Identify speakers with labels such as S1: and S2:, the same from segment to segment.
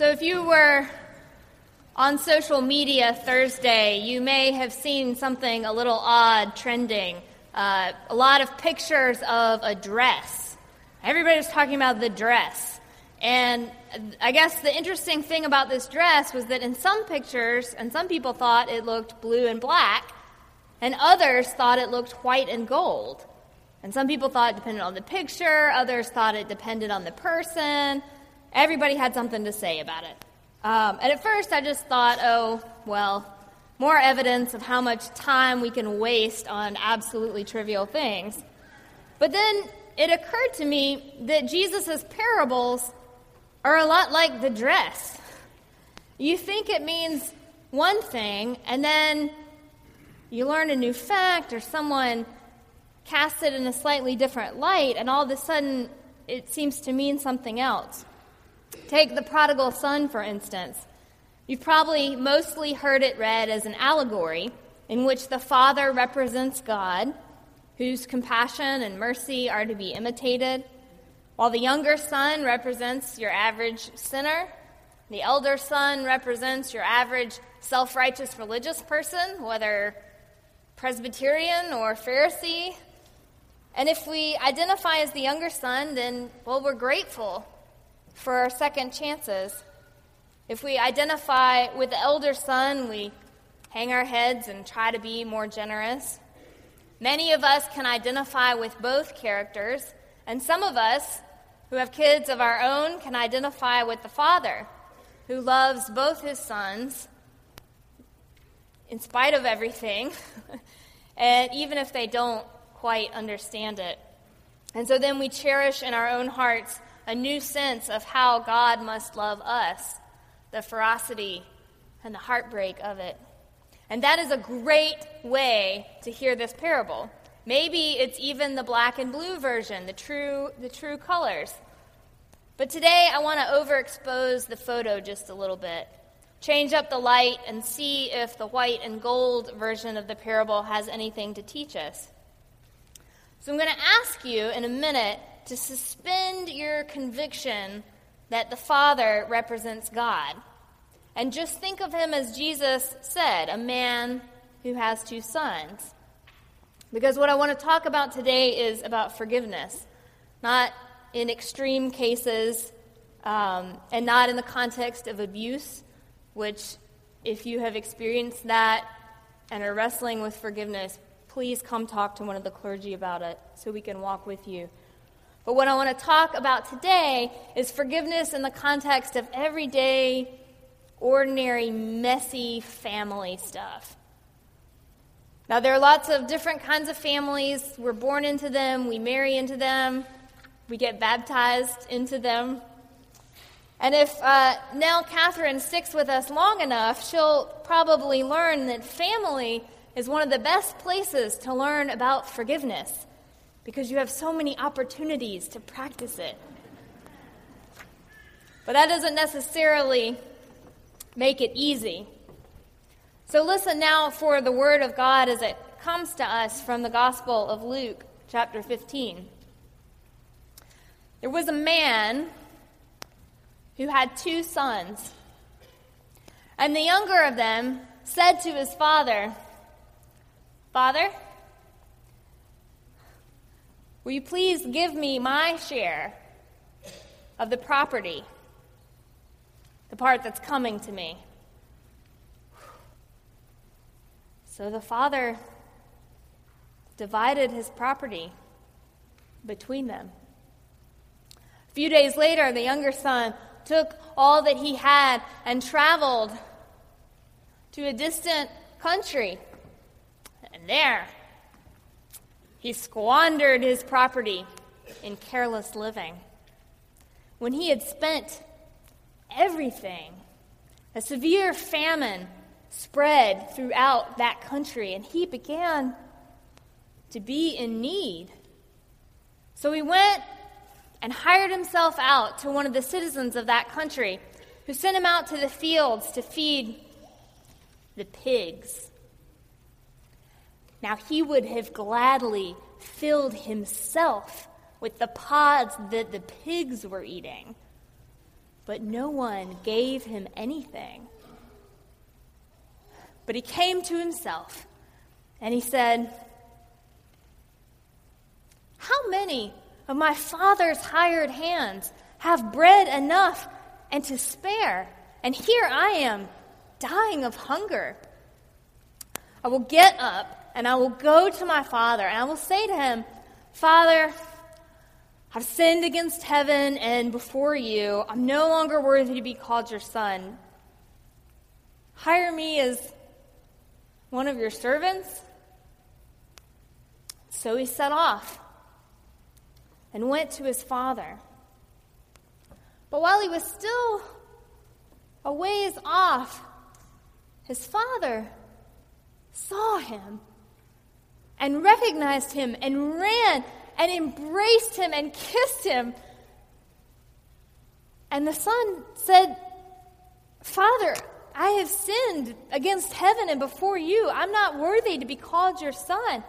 S1: So, if you were on social media Thursday, you may have seen something a little odd trending. Uh, a lot of pictures of a dress. Everybody was talking about the dress. And I guess the interesting thing about this dress was that in some pictures, and some people thought it looked blue and black, and others thought it looked white and gold. And some people thought it depended on the picture, others thought it depended on the person. Everybody had something to say about it. Um, and at first, I just thought, oh, well, more evidence of how much time we can waste on absolutely trivial things. But then it occurred to me that Jesus' parables are a lot like the dress. You think it means one thing, and then you learn a new fact, or someone casts it in a slightly different light, and all of a sudden it seems to mean something else. Take the prodigal son, for instance. You've probably mostly heard it read as an allegory in which the father represents God, whose compassion and mercy are to be imitated, while the younger son represents your average sinner. The elder son represents your average self righteous religious person, whether Presbyterian or Pharisee. And if we identify as the younger son, then, well, we're grateful for our second chances. If we identify with the elder son, we hang our heads and try to be more generous. Many of us can identify with both characters, and some of us who have kids of our own can identify with the father who loves both his sons in spite of everything, and even if they don't quite understand it. And so then we cherish in our own hearts a new sense of how God must love us, the ferocity and the heartbreak of it. And that is a great way to hear this parable. Maybe it's even the black and blue version, the true, the true colors. But today I want to overexpose the photo just a little bit. Change up the light and see if the white and gold version of the parable has anything to teach us. So I'm going to ask you in a minute to suspend your conviction that the Father represents God. And just think of him as Jesus said, a man who has two sons. Because what I want to talk about today is about forgiveness, not in extreme cases um, and not in the context of abuse, which, if you have experienced that and are wrestling with forgiveness, please come talk to one of the clergy about it so we can walk with you. But what I want to talk about today is forgiveness in the context of everyday, ordinary, messy family stuff. Now, there are lots of different kinds of families. We're born into them, we marry into them, we get baptized into them. And if uh, Nell Catherine sticks with us long enough, she'll probably learn that family is one of the best places to learn about forgiveness because you have so many opportunities to practice it. But that doesn't necessarily make it easy. So listen now for the word of God as it comes to us from the Gospel of Luke, chapter 15. There was a man who had two sons. And the younger of them said to his father, Father, Will you please give me my share of the property, the part that's coming to me? So the father divided his property between them. A few days later, the younger son took all that he had and traveled to a distant country. And there, he squandered his property in careless living. When he had spent everything, a severe famine spread throughout that country, and he began to be in need. So he went and hired himself out to one of the citizens of that country, who sent him out to the fields to feed the pigs. Now he would have gladly filled himself with the pods that the pigs were eating. but no one gave him anything. But he came to himself and he said, How many of my father's hired hands have bread enough and to spare? And here I am, dying of hunger. I will get up and I will go to my father and I will say to him, Father, I've sinned against heaven and before you. I'm no longer worthy to be called your son. Hire me as one of your servants? So he set off and went to his father. But while he was still a ways off, his father saw him and recognized him and ran and embraced him and kissed him. And the son said, Father, I have sinned against heaven and before you. I'm not worthy to be called your son.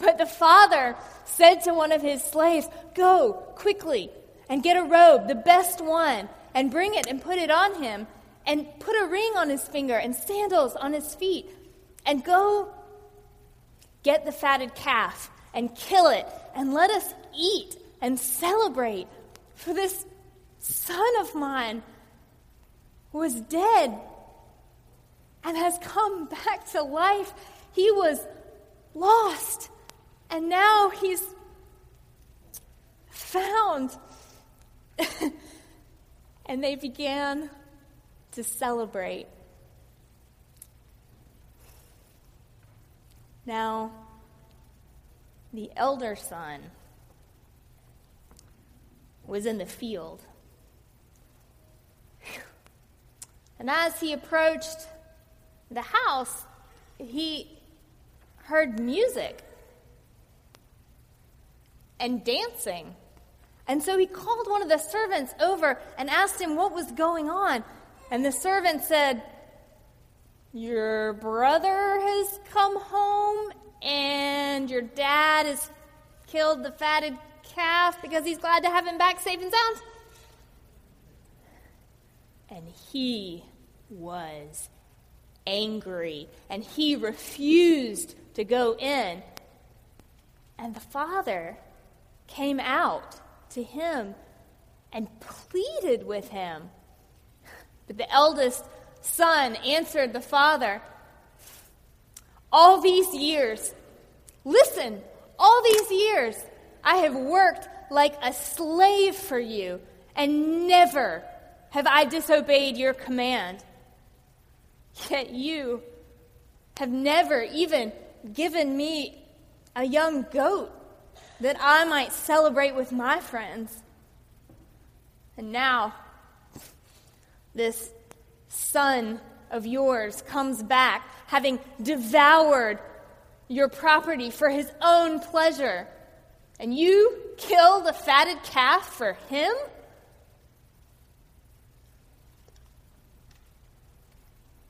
S1: But the father said to one of his slaves, Go quickly and get a robe, the best one, and bring it and put it on him, and put a ring on his finger and sandals on his feet, and go get the fatted calf and kill it, and let us eat and celebrate. For this son of mine was dead and has come back to life. He was lost, and now he's found. and they began to celebrate. Now, the elder son was in the field. And as he approached the house, he heard music and dancing. And so he called one of the servants over and asked him what was going on. And the servant said, Your brother has come home, and your dad has killed the fatted calf because he's glad to have him back safe and sound. And he was angry, and he refused to go in. And the father came out to him and pleaded with him. But the eldest son answered the father, All these years, listen, all these years, I have worked like a slave for you, and never have I disobeyed your command. Yet you have never even given me a young goat that I might celebrate with my friends. And now, this son of yours comes back, having devoured your property for his own pleasure. And you kill the fatted calf for him?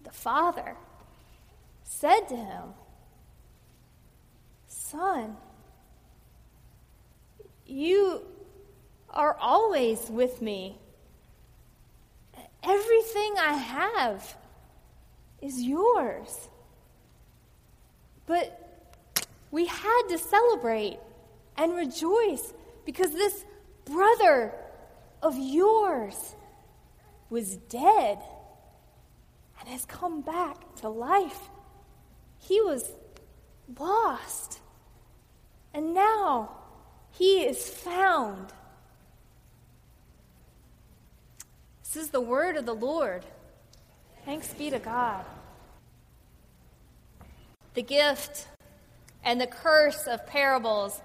S1: The father said to him, Son, you are always with me. Everything I have is yours. But we had to celebrate and rejoice because this brother of yours was dead and has come back to life. He was lost, and now he is found. This is the word of the Lord. Thanks be to God. The gift and the curse of parables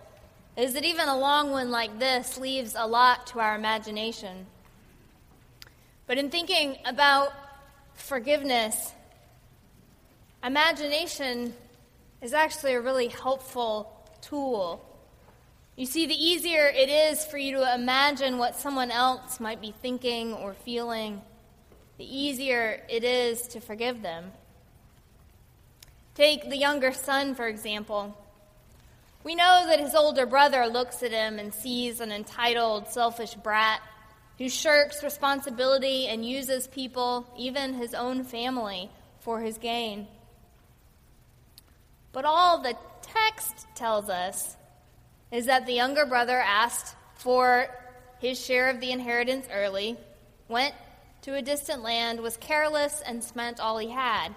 S1: is that even a long one like this leaves a lot to our imagination. But in thinking about forgiveness, imagination is actually a really helpful tool. You see, the easier it is for you to imagine what someone else might be thinking or feeling, the easier it is to forgive them. Take the younger son, for example. We know that his older brother looks at him and sees an entitled, selfish brat who shirks responsibility and uses people, even his own family, for his gain. But all the text tells us is that the younger brother asked for his share of the inheritance early, went to a distant land, was careless, and spent all he had.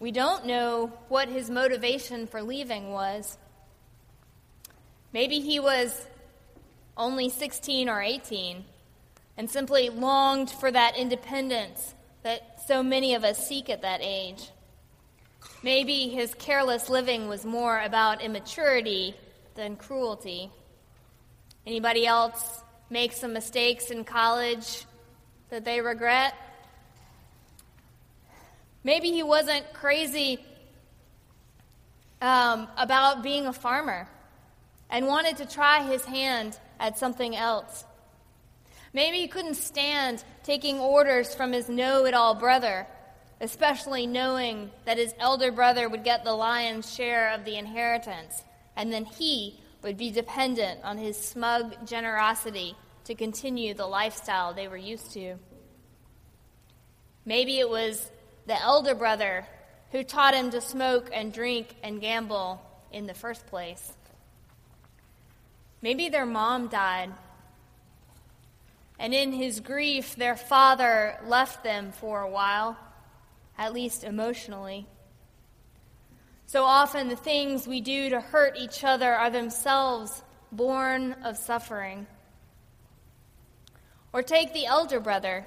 S1: We don't know what his motivation for leaving was. Maybe he was only 16 or 18 and simply longed for that independence that so many of us seek at that age. Maybe his careless living was more about immaturity than cruelty. Anybody else make some mistakes in college that they regret? Maybe he wasn't crazy um, about being a farmer and wanted to try his hand at something else. Maybe he couldn't stand taking orders from his know it all brother, especially knowing that his elder brother would get the lion's share of the inheritance, and then he would be dependent on his smug generosity to continue the lifestyle they were used to. Maybe it was the elder brother who taught him to smoke and drink and gamble in the first place. Maybe their mom died. And in his grief, their father left them for a while, at least emotionally. So often, the things we do to hurt each other are themselves born of suffering. Or take the elder brother.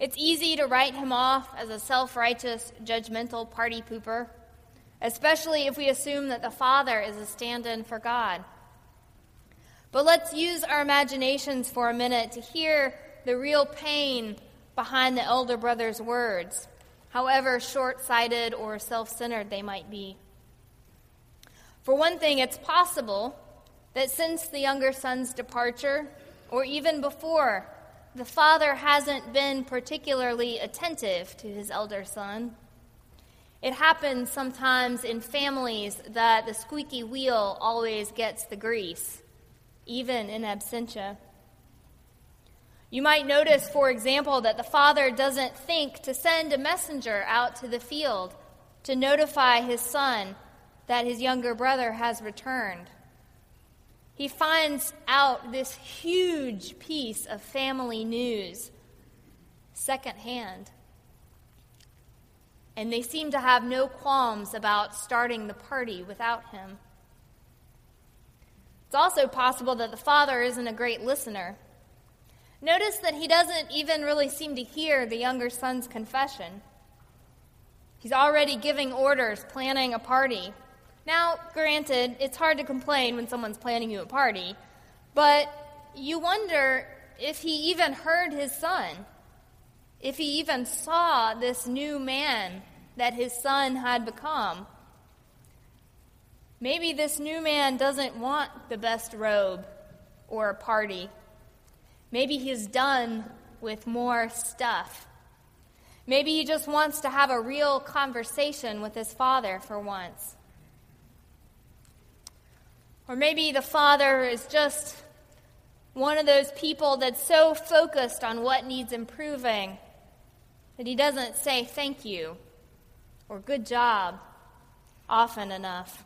S1: It's easy to write him off as a self righteous, judgmental party pooper, especially if we assume that the father is a stand in for God. But let's use our imaginations for a minute to hear the real pain behind the elder brother's words, however short sighted or self centered they might be. For one thing, it's possible that since the younger son's departure, or even before, the father hasn't been particularly attentive to his elder son. It happens sometimes in families that the squeaky wheel always gets the grease even in absentia. You might notice, for example, that the father doesn't think to send a messenger out to the field to notify his son that his younger brother has returned. He finds out this huge piece of family news secondhand. And they seem to have no qualms about starting the party without him. It's also possible that the father isn't a great listener. Notice that he doesn't even really seem to hear the younger son's confession. He's already giving orders, planning a party. Now, granted, it's hard to complain when someone's planning you a party, but you wonder if he even heard his son, if he even saw this new man that his son had become. Maybe this new man doesn't want the best robe or a party. Maybe he's done with more stuff. Maybe he just wants to have a real conversation with his father for once. Or maybe the father is just one of those people that's so focused on what needs improving that he doesn't say thank you or good job often enough.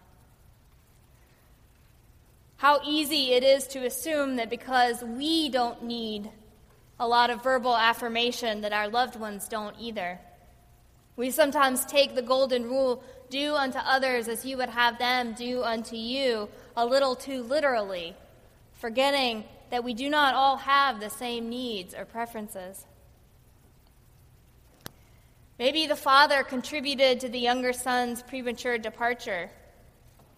S1: How easy it is to assume that because we don't need a lot of verbal affirmation, that our loved ones don't either. We sometimes take the golden rule do unto others as you would have them do unto you a little too literally, forgetting that we do not all have the same needs or preferences. Maybe the father contributed to the younger son's premature departure.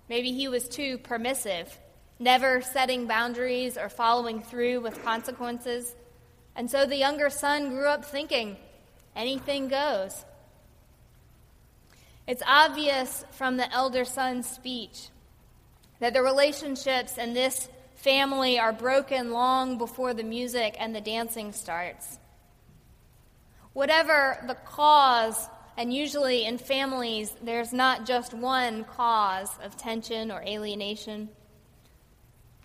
S1: Maybe he was too permissive never setting boundaries or following through with consequences. And so the younger son grew up thinking, anything goes. It's obvious from the elder son's speech that the relationships in this family are broken long before the music and the dancing starts. Whatever the cause, and usually in families, there's not just one cause of tension or alienation.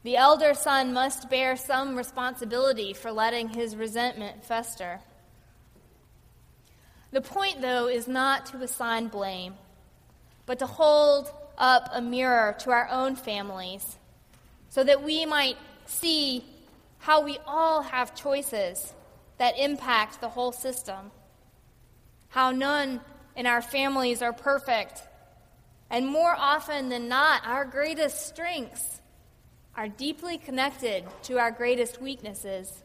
S1: The elder son must bear some responsibility for letting his resentment fester. The point, though, is not to assign blame, but to hold up a mirror to our own families so that we might see how we all have choices that impact the whole system, how none in our families are perfect, and more often than not, our greatest strengths are deeply connected to our greatest weaknesses.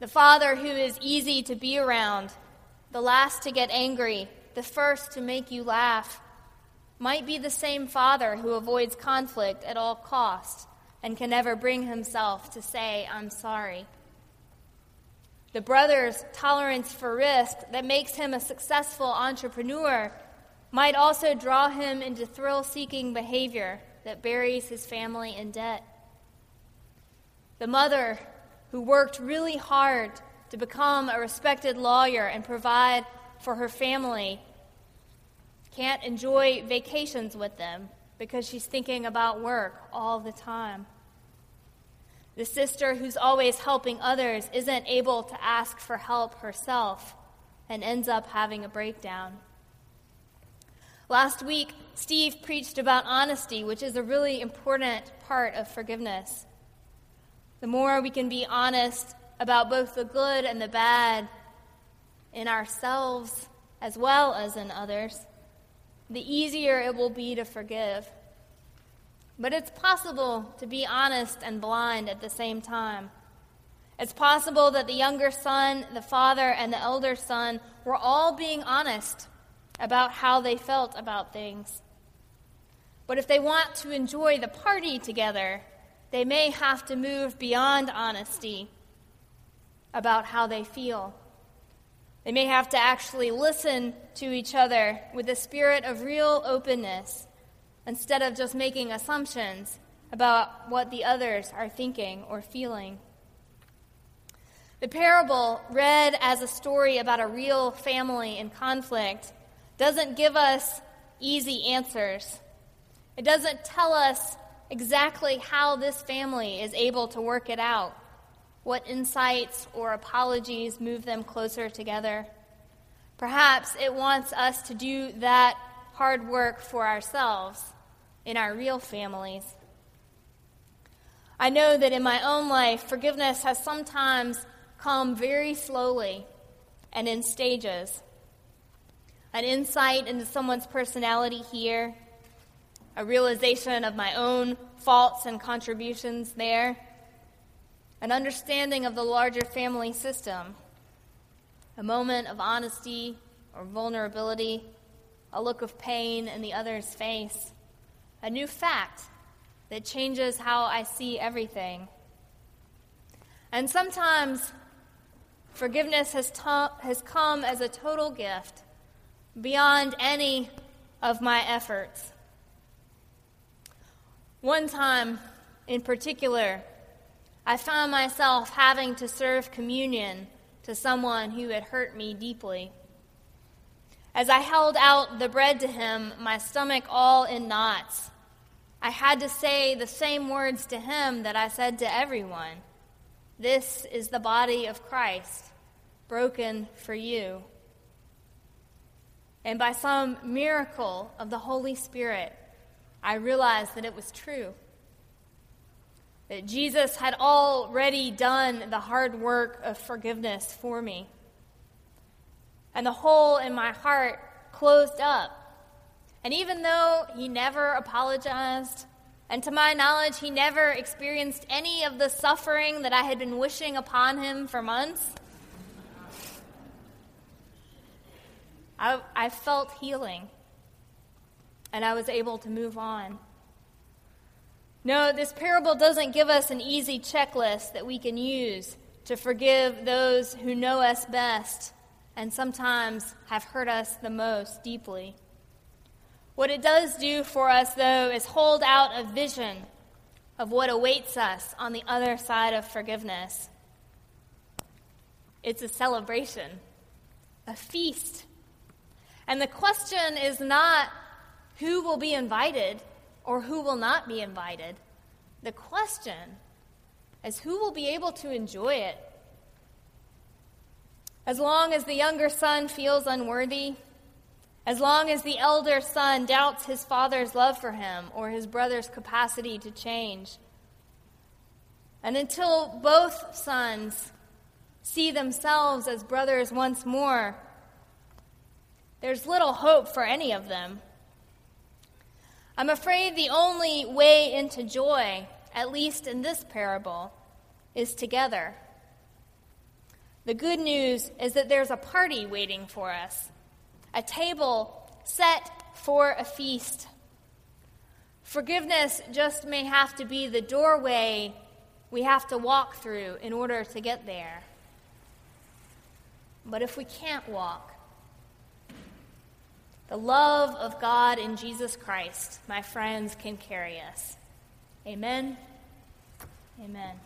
S1: The father who is easy to be around, the last to get angry, the first to make you laugh, might be the same father who avoids conflict at all costs and can never bring himself to say, I'm sorry. The brother's tolerance for risk that makes him a successful entrepreneur might also draw him into thrill seeking behavior that buries his family in debt. The mother who worked really hard to become a respected lawyer and provide for her family can't enjoy vacations with them because she's thinking about work all the time. The sister who's always helping others isn't able to ask for help herself and ends up having a breakdown. Last week, Steve preached about honesty, which is a really important part of forgiveness. The more we can be honest about both the good and the bad in ourselves as well as in others, the easier it will be to forgive. But it's possible to be honest and blind at the same time. It's possible that the younger son, the father, and the elder son were all being honest about how they felt about things. But if they want to enjoy the party together, they may have to move beyond honesty about how they feel. They may have to actually listen to each other with a spirit of real openness instead of just making assumptions about what the others are thinking or feeling. The parable, read as a story about a real family in conflict, doesn't give us easy answers. It doesn't tell us exactly how this family is able to work it out, what insights or apologies move them closer together. Perhaps it wants us to do that hard work for ourselves in our real families. I know that in my own life, forgiveness has sometimes come very slowly and in stages. An insight into someone's personality here, a realization of my own faults and contributions there, an understanding of the larger family system, a moment of honesty or vulnerability, a look of pain in the other's face a new fact that changes how I see everything. And sometimes forgiveness has, has come as a total gift beyond any of my efforts. One time in particular, I found myself having to serve communion to someone who had hurt me deeply. As I held out the bread to him, my stomach all in knots, I had to say the same words to him that I said to everyone This is the body of Christ, broken for you. And by some miracle of the Holy Spirit, I realized that it was true. That Jesus had already done the hard work of forgiveness for me. And the hole in my heart closed up and even though he never apologized, and to my knowledge, he never experienced any of the suffering that I had been wishing upon him for months, I, I felt healing and I was able to move on. No, this parable doesn't give us an easy checklist that we can use to forgive those who know us best and sometimes have hurt us the most deeply. What it does do for us, though, is hold out a vision of what awaits us on the other side of forgiveness. It's a celebration, a feast. And the question is not who will be invited or who will not be invited. The question is who will be able to enjoy it? As long as the younger son feels unworthy, as long as the elder son doubts his father's love for him or his brother's capacity to change, and until both sons see themselves as brothers once more, there's little hope for any of them. I'm afraid the only way into joy, at least in this parable, is together. The good news is that there's a party waiting for us, a table set for a feast. Forgiveness just may have to be the doorway we have to walk through in order to get there. But if we can't walk, the love of God in Jesus Christ, my friends, can carry us. Amen. Amen.